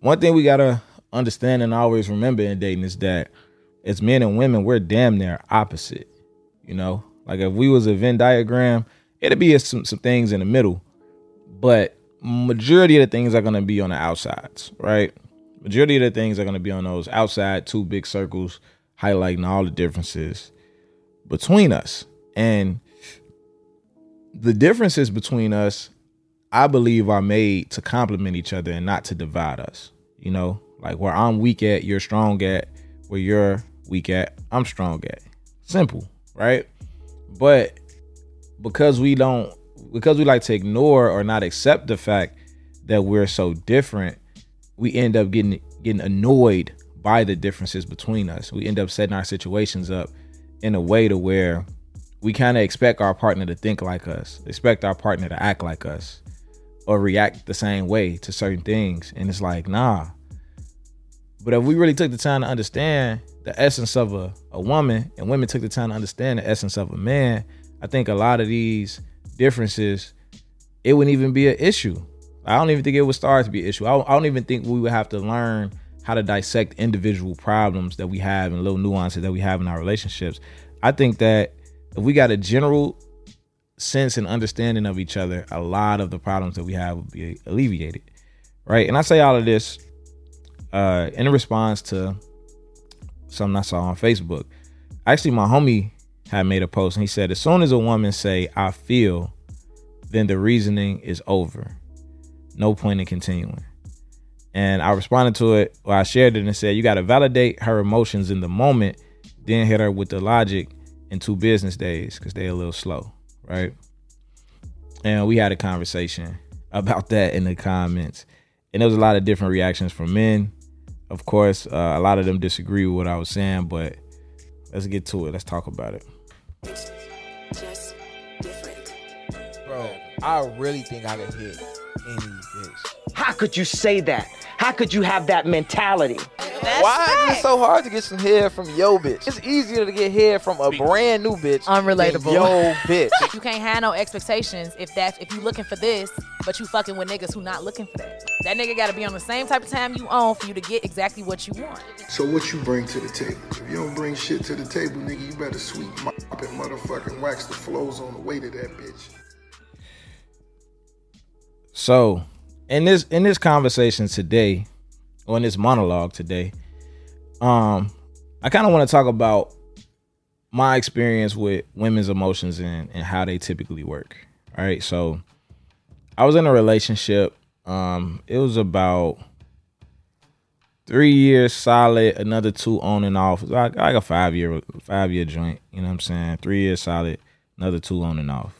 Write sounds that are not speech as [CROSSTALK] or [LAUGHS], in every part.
one thing we gotta understand and always remember in dating is that as men and women, we're damn near opposite. You know, like if we was a Venn diagram, it'd be some some things in the middle, but majority of the things are gonna be on the outsides, right? Majority of the things are gonna be on those outside two big circles, highlighting all the differences between us. And the differences between us, I believe, are made to complement each other and not to divide us. You know, like where I'm weak at, you're strong at. Where you're weak at, I'm strong at. Simple, right? But because we don't, because we like to ignore or not accept the fact that we're so different, we end up getting getting annoyed by the differences between us. We end up setting our situations up in a way to where we kind of expect our partner to think like us, expect our partner to act like us, or react the same way to certain things. And it's like, nah. But if we really took the time to understand the essence of a, a woman and women took the time to understand the essence of a man, I think a lot of these differences, it wouldn't even be an issue. I don't even think it would start to be an issue. I don't, I don't even think we would have to learn how to dissect individual problems that we have and little nuances that we have in our relationships. I think that if we got a general sense and understanding of each other, a lot of the problems that we have would be alleviated. Right. And I say all of this uh, in response to something I saw on Facebook. Actually, my homie had made a post and he said, as soon as a woman say, I feel, then the reasoning is over. No point in continuing. And I responded to it, or I shared it and said, you got to validate her emotions in the moment, then hit her with the logic in two business days because they're a little slow, right? And we had a conversation about that in the comments. And there was a lot of different reactions from men. Of course, uh, a lot of them disagree with what I was saying, but let's get to it. Let's talk about it. Bro, I really think I could hit any bitch. How could you say that? How could you have that mentality? Why is it so hard to get some hair from yo bitch? It's easier to get hair from a brand new bitch. Unrelatable. than Yo bitch. You can't have no expectations if that's if you looking for this, but you fucking with niggas who not looking for that. That nigga gotta be on the same type of time you own for you to get exactly what you want. So what you bring to the table? If you don't bring shit to the table, nigga, you better sweep, mop, and motherfucking wax the flows on the way to that bitch. So, in this in this conversation today, or in this monologue today, um, I kind of want to talk about my experience with women's emotions and, and how they typically work. All right, so I was in a relationship. Um, it was about three years solid, another two on and off. Like, like a five year five year joint. You know what I'm saying? Three years solid, another two on and off.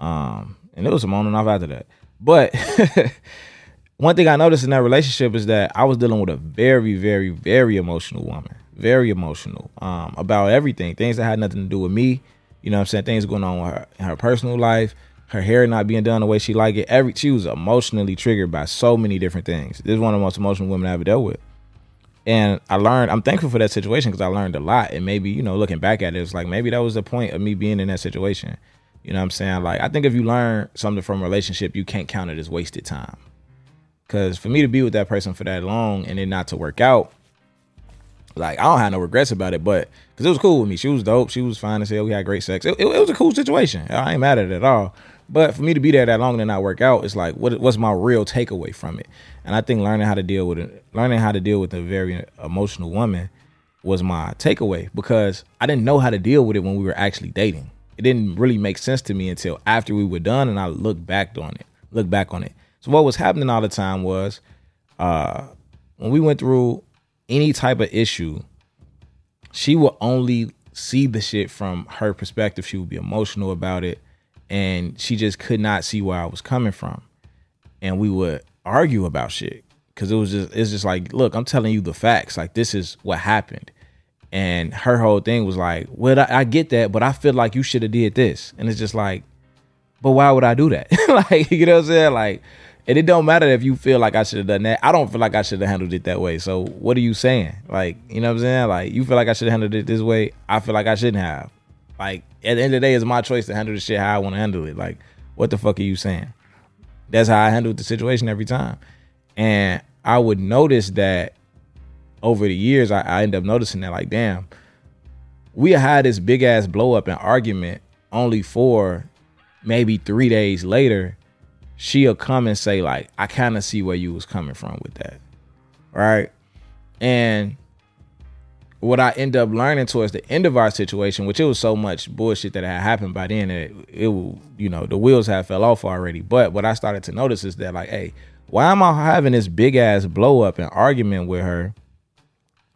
Um, and it was some on and off after that. But [LAUGHS] one thing I noticed in that relationship is that I was dealing with a very, very, very emotional woman. Very emotional. Um, about everything. Things that had nothing to do with me. You know what I'm saying? Things going on with her in her personal life, her hair not being done the way she liked it. Every she was emotionally triggered by so many different things. This is one of the most emotional women I ever dealt with. And I learned, I'm thankful for that situation because I learned a lot. And maybe, you know, looking back at it, it's like maybe that was the point of me being in that situation. You know what I'm saying? Like, I think if you learn something from a relationship, you can't count it as wasted time. Because for me to be with that person for that long and then not to work out, like, I don't have no regrets about it, but because it was cool with me. She was dope. She was fine as hell. We had great sex. It, it, it was a cool situation. I ain't mad at it at all. But for me to be there that long and not work out, it's like, what, what's my real takeaway from it? And I think learning how to deal with it, learning how to deal with a very emotional woman was my takeaway because I didn't know how to deal with it when we were actually dating. It didn't really make sense to me until after we were done and I looked back on it. Look back on it. So what was happening all the time was uh when we went through any type of issue, she would only see the shit from her perspective. She would be emotional about it and she just could not see where I was coming from. And we would argue about shit because it was just it's just like, look, I'm telling you the facts. Like this is what happened. And her whole thing was like, well, I, get that, but I feel like you should have did this. And it's just like, but why would I do that? [LAUGHS] like, you know what I'm saying? Like, and it don't matter if you feel like I should have done that. I don't feel like I should have handled it that way. So what are you saying? Like, you know what I'm saying? Like, you feel like I should have handled it this way. I feel like I shouldn't have. Like, at the end of the day, it's my choice to handle the shit how I want to handle it. Like, what the fuck are you saying? That's how I handled the situation every time. And I would notice that over the years, I, I end up noticing that like, damn, we had this big ass blow up and argument only for maybe three days later, she'll come and say, like, I kind of see where you was coming from with that. Right. And what I end up learning towards the end of our situation, which it was so much bullshit that had happened by then, it, it you know, the wheels had fell off already. But what I started to notice is that, like, hey, why am I having this big ass blow up and argument with her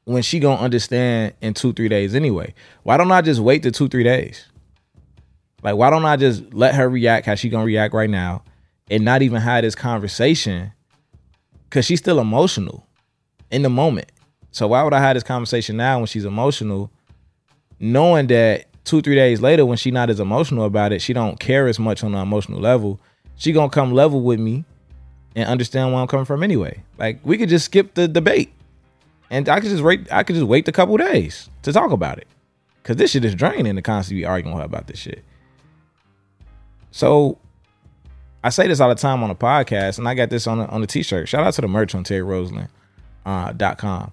when she gonna understand in two, three days anyway? Why don't I just wait the two, three days? Like, why don't I just let her react how she gonna react right now and not even have this conversation? Cause she's still emotional in the moment. So why would I have this conversation now when she's emotional, knowing that two, three days later, when she's not as emotional about it, she don't care as much on the emotional level. She gonna come level with me and understand where I'm coming from anyway. Like we could just skip the debate. And I could just wait, I could just wait a couple days to talk about it. Cause this shit is draining to constantly be arguing about this shit. So I say this all the time on the podcast, and I got this on the, on the t-shirt. Shout out to the merch on terryroseland.com. Uh, dot com.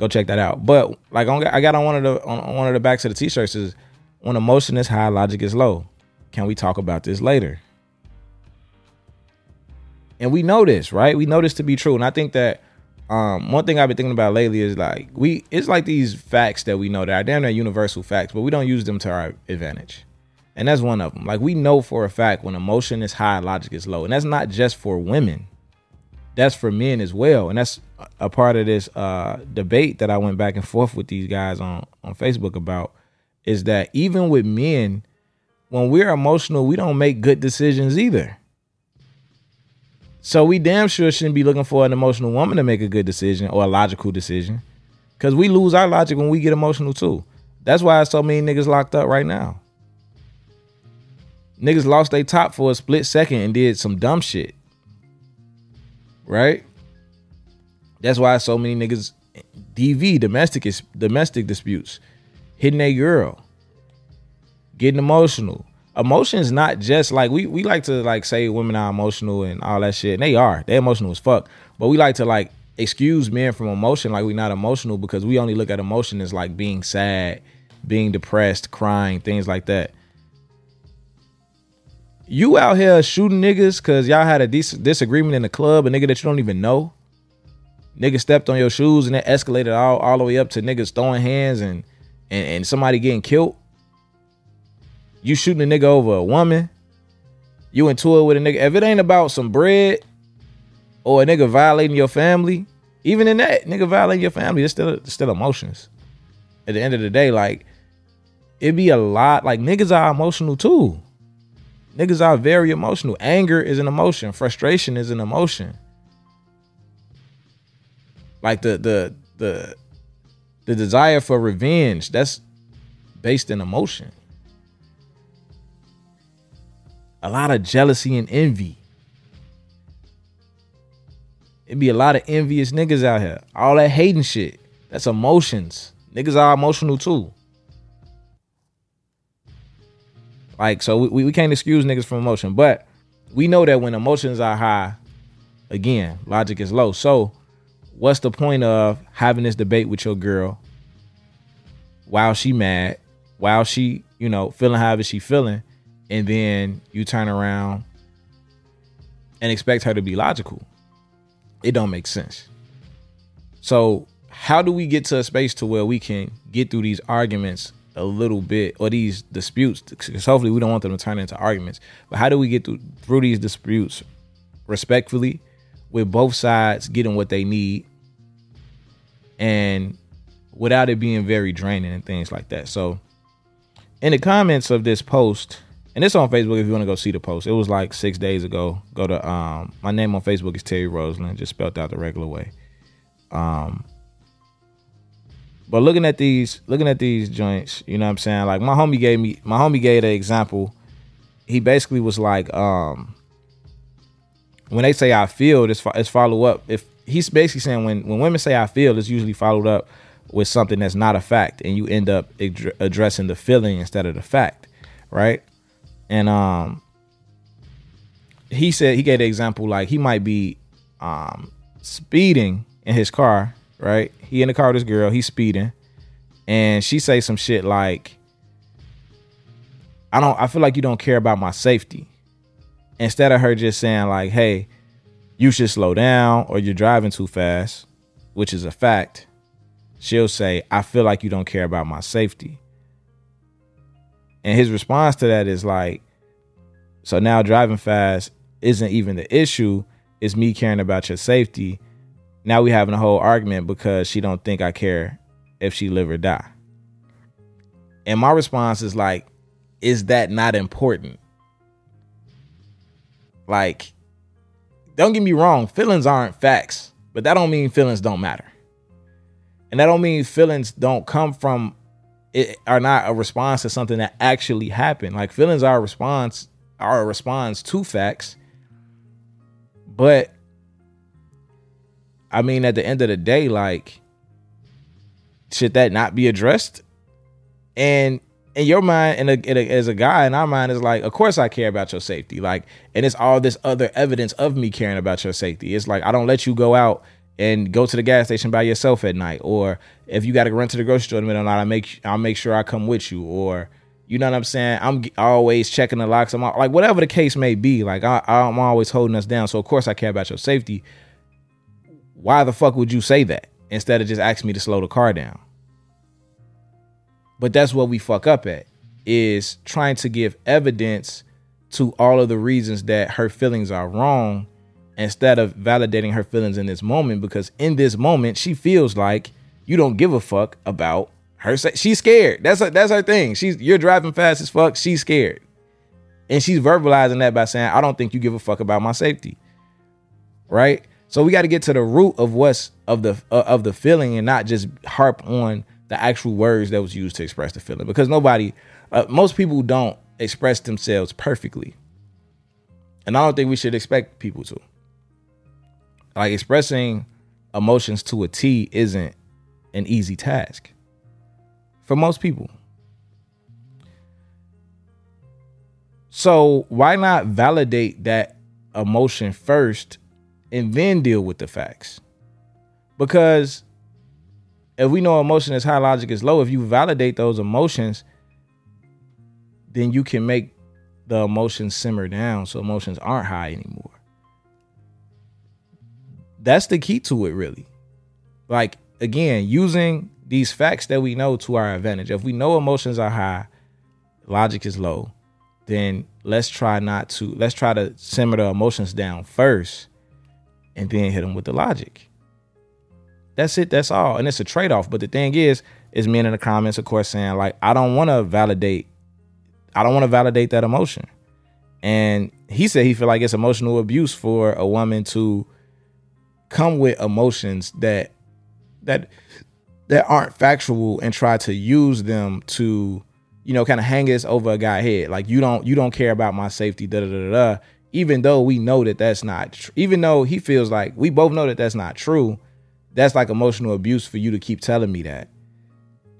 Go check that out. But like I got on one of the on one of the backs of the t-shirts is when emotion is high, logic is low. Can we talk about this later? And we know this, right? We know this to be true. And I think that um, one thing I've been thinking about lately is like we it's like these facts that we know that are damn near universal facts, but we don't use them to our advantage. And that's one of them. Like we know for a fact when emotion is high, logic is low. And that's not just for women. That's for men as well. And that's a part of this uh, debate that I went back and forth with these guys on on Facebook about is that even with men, when we're emotional, we don't make good decisions either. So we damn sure shouldn't be looking for an emotional woman to make a good decision or a logical decision. Cause we lose our logic when we get emotional too. That's why so many niggas locked up right now. Niggas lost their top for a split second and did some dumb shit. Right? That's why so many niggas DV domestic domestic disputes, hitting a girl, getting emotional. Emotions not just like we we like to like say women are emotional and all that shit. And they are. They emotional as fuck. But we like to like excuse men from emotion like we not emotional because we only look at emotion as like being sad, being depressed, crying, things like that. You out here shooting niggas because y'all had a dis- disagreement in the club, a nigga that you don't even know. Nigga stepped on your shoes and it escalated all, all the way up to niggas throwing hands and, and, and somebody getting killed. You shooting a nigga over a woman. You into it with a nigga. If it ain't about some bread or a nigga violating your family, even in that, nigga violating your family, it's still it's still emotions. At the end of the day, like it be a lot. Like niggas are emotional too. Niggas are very emotional. Anger is an emotion. Frustration is an emotion. Like the the the the desire for revenge, that's based in emotion. A lot of jealousy and envy. It'd be a lot of envious niggas out here. All that hating shit. That's emotions. Niggas are emotional too. Like, so we, we can't excuse niggas from emotion, but we know that when emotions are high, again, logic is low. So, what's the point of having this debate with your girl while she mad, while she, you know, feeling however she feeling, and then you turn around and expect her to be logical? It don't make sense. So, how do we get to a space to where we can get through these arguments a little bit or these disputes because hopefully we don't want them to turn into arguments but how do we get through, through these disputes respectfully with both sides getting what they need and without it being very draining and things like that so in the comments of this post and it's on facebook if you want to go see the post it was like six days ago go to um my name on facebook is terry roseland just spelled out the regular way um but looking at these, looking at these joints, you know what I'm saying? Like my homie gave me, my homie gave an example. He basically was like, um, when they say I feel, it's, it's follow up. If he's basically saying when when women say I feel, it's usually followed up with something that's not a fact, and you end up ad- addressing the feeling instead of the fact, right? And um, he said he gave the example like he might be um speeding in his car, right? He in the car with this girl, he's speeding, and she say some shit like, I don't I feel like you don't care about my safety. Instead of her just saying, like, hey, you should slow down or you're driving too fast, which is a fact, she'll say, I feel like you don't care about my safety. And his response to that is like, so now driving fast isn't even the issue. It's me caring about your safety. Now we having a whole argument because she don't think I care if she live or die. And my response is like, is that not important? Like, don't get me wrong, feelings aren't facts, but that don't mean feelings don't matter. And that don't mean feelings don't come from it are not a response to something that actually happened. Like feelings are a response are a response to facts. But I mean at the end of the day, like should that not be addressed? And in your mind, and as a guy in our mind, is like, of course I care about your safety. Like, and it's all this other evidence of me caring about your safety. It's like I don't let you go out and go to the gas station by yourself at night, or if you got to run to the grocery store in the middle of the night, I make I'll make sure I come with you, or you know what I'm saying? I'm always checking the locks. I'm like whatever the case may be. Like I, I'm always holding us down. So of course I care about your safety. Why the fuck would you say that instead of just asking me to slow the car down? But that's what we fuck up at is trying to give evidence to all of the reasons that her feelings are wrong instead of validating her feelings in this moment because in this moment she feels like you don't give a fuck about her she's scared. That's her, that's her thing. She's you're driving fast as fuck. She's scared. And she's verbalizing that by saying i don't think you give a fuck about my safety. Right? So we got to get to the root of what's of the uh, of the feeling and not just harp on the actual words that was used to express the feeling because nobody uh, most people don't express themselves perfectly. And i don't think we should expect people to like expressing emotions to a t isn't an easy task for most people so why not validate that emotion first and then deal with the facts because if we know emotion is high, logic is low, if you validate those emotions, then you can make the emotions simmer down so emotions aren't high anymore. That's the key to it, really. Like, again, using these facts that we know to our advantage. If we know emotions are high, logic is low, then let's try not to, let's try to simmer the emotions down first and then hit them with the logic. That's it. That's all. And it's a trade off. But the thing is, is men in the comments, of course, saying like, I don't want to validate. I don't want to validate that emotion. And he said he feel like it's emotional abuse for a woman to come with emotions that that that aren't factual and try to use them to, you know, kind of hang us over a guy head. Like you don't you don't care about my safety. Da da da da. Even though we know that that's not. Tr- even though he feels like we both know that that's not true that's like emotional abuse for you to keep telling me that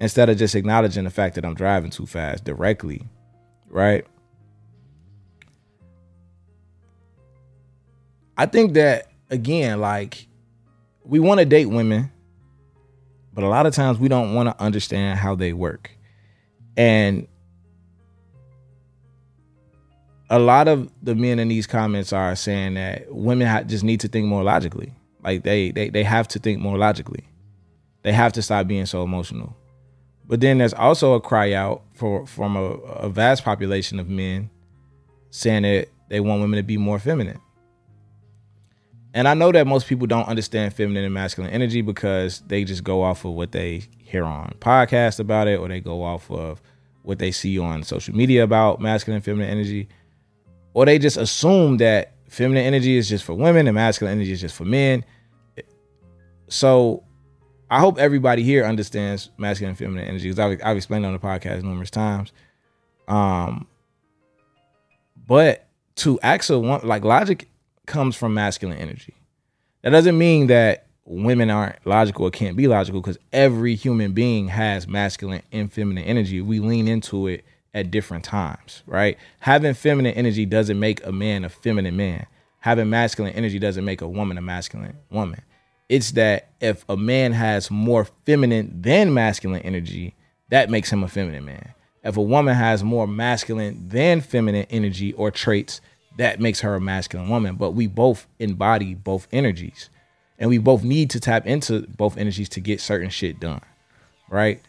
instead of just acknowledging the fact that I'm driving too fast directly, right? I think that again, like we want to date women, but a lot of times we don't want to understand how they work. And a lot of the men in these comments are saying that women just need to think more logically. Like they they they have to think more logically. They have to stop being so emotional. But then there's also a cry out for from a, a vast population of men saying that they want women to be more feminine. And I know that most people don't understand feminine and masculine energy because they just go off of what they hear on podcasts about it or they go off of what they see on social media about masculine and feminine energy. Or they just assume that feminine energy is just for women and masculine energy is just for men. So I hope everybody here understands masculine and feminine energy because I've, I've explained on the podcast numerous times. Um, but to actually want like logic comes from masculine energy. That doesn't mean that women aren't logical or can't be logical because every human being has masculine and feminine energy. We lean into it at different times, right? Having feminine energy doesn't make a man a feminine man. Having masculine energy doesn't make a woman a masculine woman. It's that if a man has more feminine than masculine energy, that makes him a feminine man. If a woman has more masculine than feminine energy or traits, that makes her a masculine woman. But we both embody both energies. And we both need to tap into both energies to get certain shit done. Right?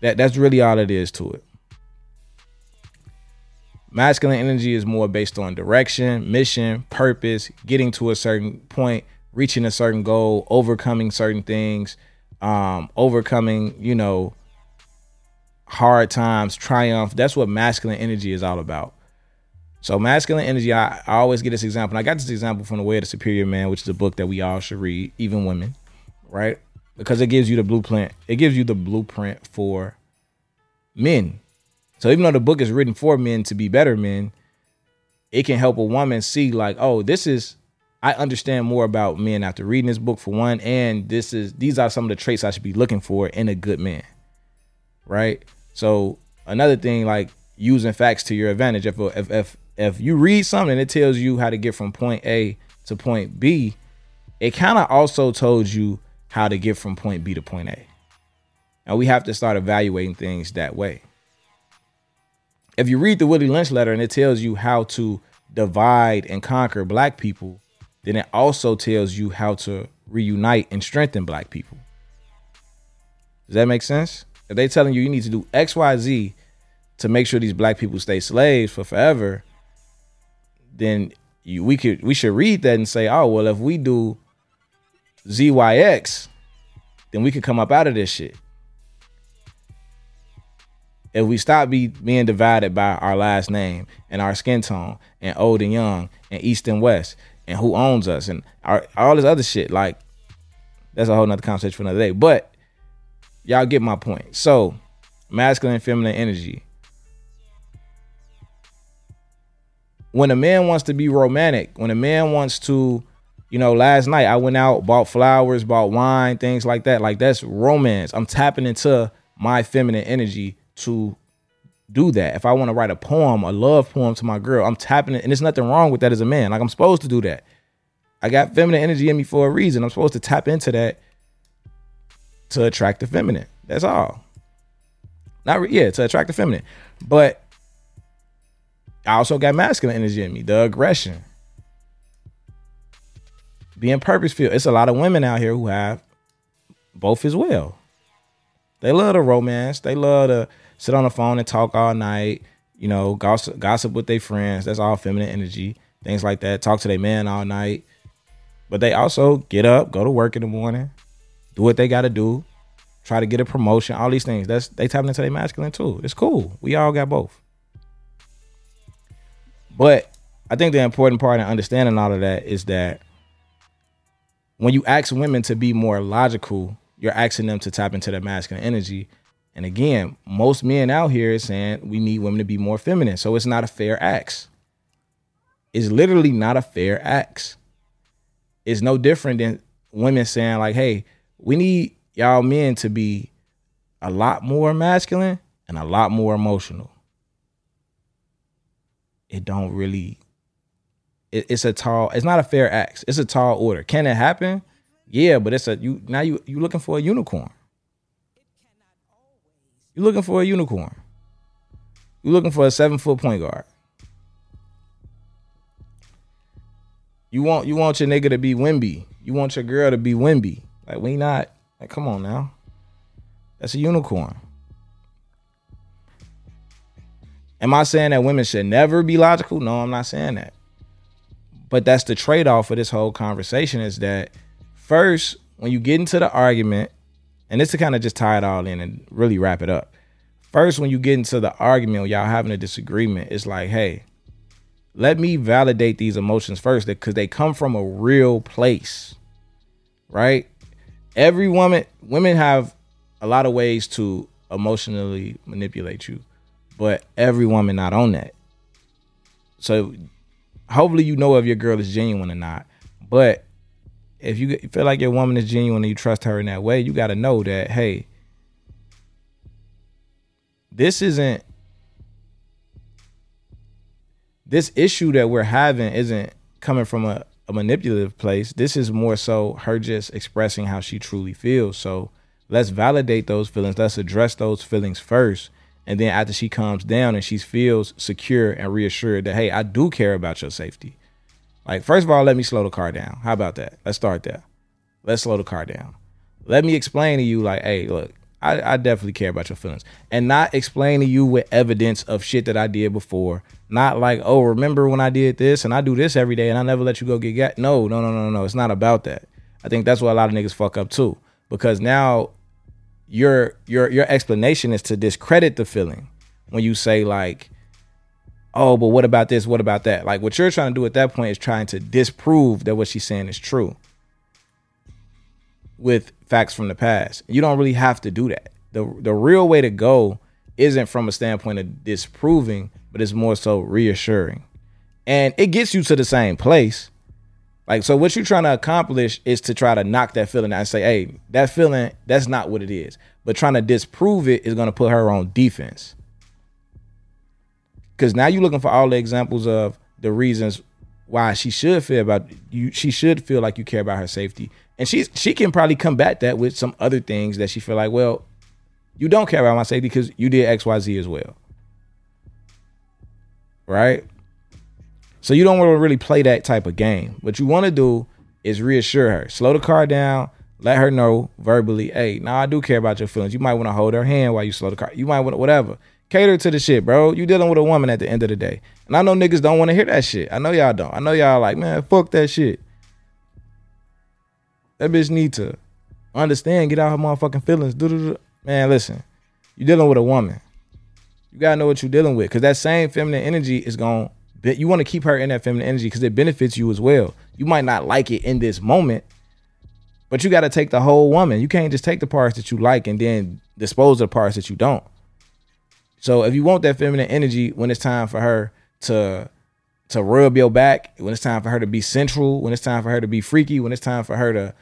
That that's really all it is to it. Masculine energy is more based on direction, mission, purpose, getting to a certain point, reaching a certain goal, overcoming certain things, um, overcoming, you know, hard times, triumph. That's what masculine energy is all about. So masculine energy, I, I always get this example. And I got this example from The Way of the Superior Man, which is a book that we all should read, even women, right? Because it gives you the blueprint. It gives you the blueprint for men so even though the book is written for men to be better men, it can help a woman see like, oh, this is I understand more about men after reading this book for one, and this is these are some of the traits I should be looking for in a good man. Right? So another thing like using facts to your advantage. If if if if you read something and it tells you how to get from point A to point B, it kind of also told you how to get from point B to point A. And we have to start evaluating things that way if you read the Willie Lynch letter and it tells you how to divide and conquer black people, then it also tells you how to reunite and strengthen black people. Does that make sense? If they telling you you need to do X, Y, Z to make sure these black people stay slaves for forever, then you, we could we should read that and say, oh well, if we do Z, Y, X, then we could come up out of this shit if we stop be, being divided by our last name and our skin tone and old and young and east and west and who owns us and our, all this other shit, like that's a whole nother conversation for another day. But y'all get my point. So masculine feminine energy. When a man wants to be romantic, when a man wants to, you know, last night I went out, bought flowers, bought wine, things like that. Like that's romance. I'm tapping into my feminine energy to do that. If I want to write a poem, a love poem to my girl, I'm tapping it, and there's nothing wrong with that as a man. Like I'm supposed to do that. I got feminine energy in me for a reason. I'm supposed to tap into that to attract the feminine. That's all. Not re- yeah, to attract the feminine. But I also got masculine energy in me, the aggression. Being purposeful. It's a lot of women out here who have both as well. They love the romance. They love to sit on the phone and talk all night. You know, gossip, gossip with their friends. That's all feminine energy. Things like that. Talk to their man all night. But they also get up, go to work in the morning, do what they got to do, try to get a promotion. All these things. That's they tapping into their masculine too. It's cool. We all got both. But I think the important part in understanding all of that is that when you ask women to be more logical you're asking them to tap into their masculine energy. And again, most men out here is saying we need women to be more feminine. So it's not a fair axe. It's literally not a fair axe. It's no different than women saying, like, hey, we need y'all men to be a lot more masculine and a lot more emotional. It don't really, it, it's a tall, it's not a fair axe. It's a tall order. Can it happen? Yeah, but it's a you now you you looking for a unicorn. You're looking for a unicorn. You're looking for a seven foot point guard. You want you want your nigga to be Wemby. You want your girl to be Wemby. Like we not like come on now. That's a unicorn. Am I saying that women should never be logical? No, I'm not saying that. But that's the trade-off of this whole conversation is that first, when you get into the argument, and this to kind of just tie it all in and really wrap it up. First, when you get into the argument, y'all having a disagreement, it's like, hey, let me validate these emotions first because they come from a real place, right? Every woman, women have a lot of ways to emotionally manipulate you, but every woman not on that. So hopefully you know if your girl is genuine or not. But if you feel like your woman is genuine and you trust her in that way, you got to know that hey, this isn't this issue that we're having isn't coming from a, a manipulative place. This is more so her just expressing how she truly feels. So let's validate those feelings. Let's address those feelings first. And then after she calms down and she feels secure and reassured that, hey, I do care about your safety. Like, first of all, let me slow the car down. How about that? Let's start there. Let's slow the car down. Let me explain to you, like, hey, look, I, I definitely care about your feelings. And not explain to you with evidence of shit that I did before. Not like, oh, remember when I did this and I do this every day and I never let you go get got. No, no, no, no, no. It's not about that. I think that's what a lot of niggas fuck up too. Because now your your your explanation is to discredit the feeling when you say like, oh, but what about this? What about that? Like what you're trying to do at that point is trying to disprove that what she's saying is true with facts from the past. You don't really have to do that. The the real way to go isn't from a standpoint of disproving, but it's more so reassuring. And it gets you to the same place. Like so what you're trying to accomplish is to try to knock that feeling out and say, "Hey, that feeling that's not what it is." But trying to disprove it is going to put her on defense. Cuz now you're looking for all the examples of the reasons why she should feel about you she should feel like you care about her safety and she's she can probably combat that with some other things that she feel like, well, you don't care about my safety because you did XYZ as well. Right? So you don't want to really play that type of game. What you want to do is reassure her. Slow the car down. Let her know verbally, hey, now nah, I do care about your feelings. You might want to hold her hand while you slow the car. You might want whatever. Cater to the shit, bro. You dealing with a woman at the end of the day. And I know niggas don't want to hear that shit. I know y'all don't. I know y'all like, man, fuck that shit. That bitch need to understand, get out her motherfucking feelings. Man, listen, you dealing with a woman. You gotta know what you're dealing with, cause that same feminine energy is going. You want to keep her in that feminine energy because it benefits you as well. You might not like it in this moment, but you got to take the whole woman. You can't just take the parts that you like and then dispose of the parts that you don't. So if you want that feminine energy when it's time for her to to rub your back, when it's time for her to be central, when it's time for her to be freaky, when it's time for her to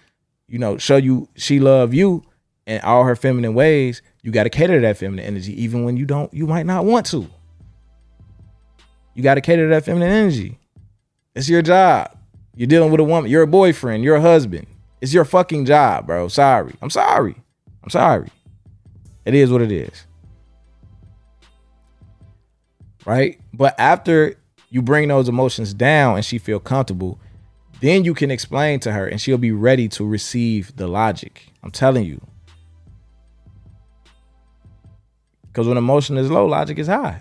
you know, show you she love you and all her feminine ways, you got to cater to that feminine energy, even when you don't, you might not want to. You got to cater to that feminine energy. It's your job. You're dealing with a woman. You're a boyfriend. You're a husband. It's your fucking job, bro. Sorry. I'm sorry. I'm sorry. It is what it is. Right? But after you bring those emotions down and she feel comfortable, then you can explain to her and she'll be ready to receive the logic. I'm telling you. Because when emotion is low, logic is high.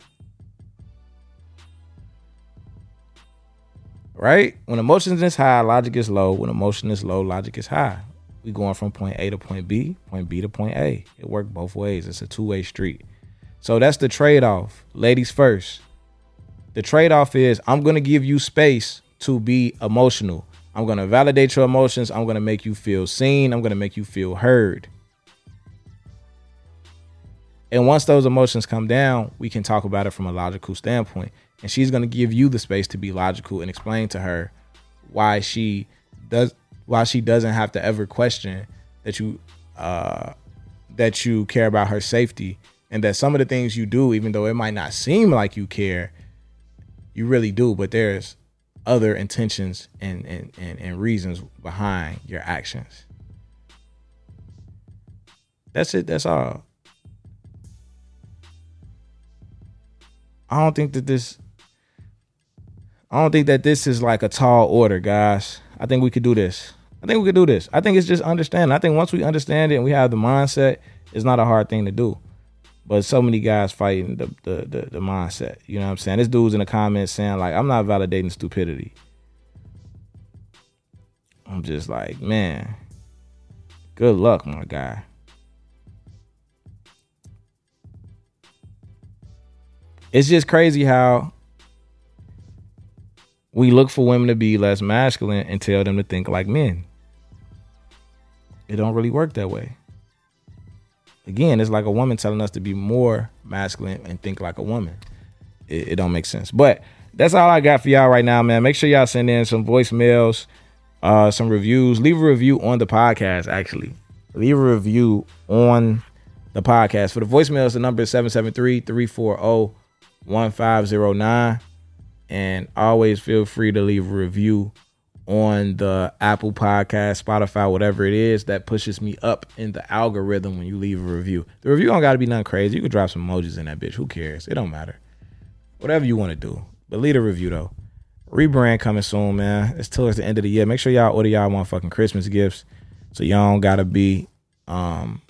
Right? When emotion is high, logic is low. When emotion is low, logic is high. We going from point A to point B, point B to point A. It worked both ways. It's a two-way street. So that's the trade-off. Ladies first. The trade-off is I'm to give you space to be emotional. I'm going to validate your emotions. I'm going to make you feel seen. I'm going to make you feel heard. And once those emotions come down, we can talk about it from a logical standpoint. And she's going to give you the space to be logical and explain to her why she does why she doesn't have to ever question that you uh that you care about her safety and that some of the things you do even though it might not seem like you care you really do but there's other intentions and, and, and, and reasons behind your actions. That's it. That's all. I don't think that this I don't think that this is like a tall order, guys. I think we could do this. I think we could do this. I think it's just understanding. I think once we understand it and we have the mindset, it's not a hard thing to do. But so many guys fighting the, the the the, mindset. You know what I'm saying? This dude's in the comments saying like, I'm not validating stupidity. I'm just like, man, good luck, my guy. It's just crazy how we look for women to be less masculine and tell them to think like men. It don't really work that way again, it's like a woman telling us to be more masculine and think like a woman. It, it don't make sense. But that's all I got for y'all right now, man. Make sure y'all send in some voicemails, uh, some reviews. Leave a review on the podcast, actually. Leave a review on the podcast. For the voicemails, the number is 773-340-1509. And always feel free to leave a review on the Apple Podcast, Spotify, whatever it is, that pushes me up in the algorithm when you leave a review. The review don't gotta be nothing crazy. You could drop some emojis in that bitch. Who cares? It don't matter. Whatever you want to do. But leave a review though. Rebrand coming soon, man. It's towards the end of the year. Make sure y'all order y'all motherfucking Christmas gifts. So y'all don't gotta be um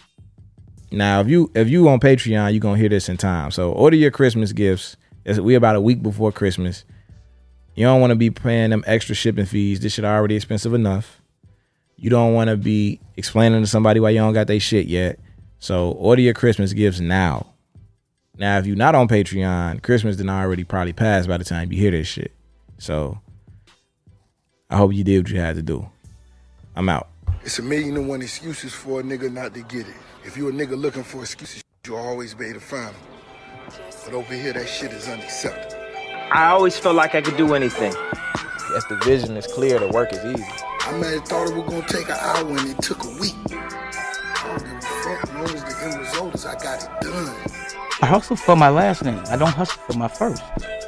now if you if you on Patreon, you gonna hear this in time. So order your Christmas gifts. We about a week before Christmas. You don't want to be paying them extra shipping fees. This shit already expensive enough. You don't want to be explaining to somebody why you don't got their shit yet. So order your Christmas gifts now. Now, if you're not on Patreon, Christmas did already probably pass by the time you hear this shit. So I hope you did what you had to do. I'm out. It's a million and one excuses for a nigga not to get it. If you a nigga looking for excuses, you'll always be able to find them. But over here, that shit is unacceptable. I always felt like I could do anything. Yes, the vision is clear. The work is easy. I might have thought it was gonna take an hour and it took a week. I don't give a fuck. As long as the end result is I got it done. I hustle for my last name. I don't hustle for my first.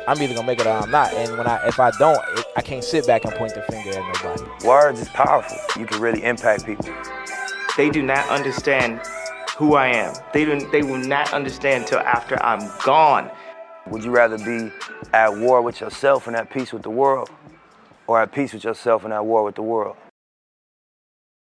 I'm either gonna make it or I'm not. And when I, if I don't, it, I can't sit back and point the finger at nobody. Words is powerful. You can really impact people. They do not understand who I am. They don't. They will not understand till after I'm gone. Would you rather be at war with yourself and at peace with the world, or at peace with yourself and at war with the world?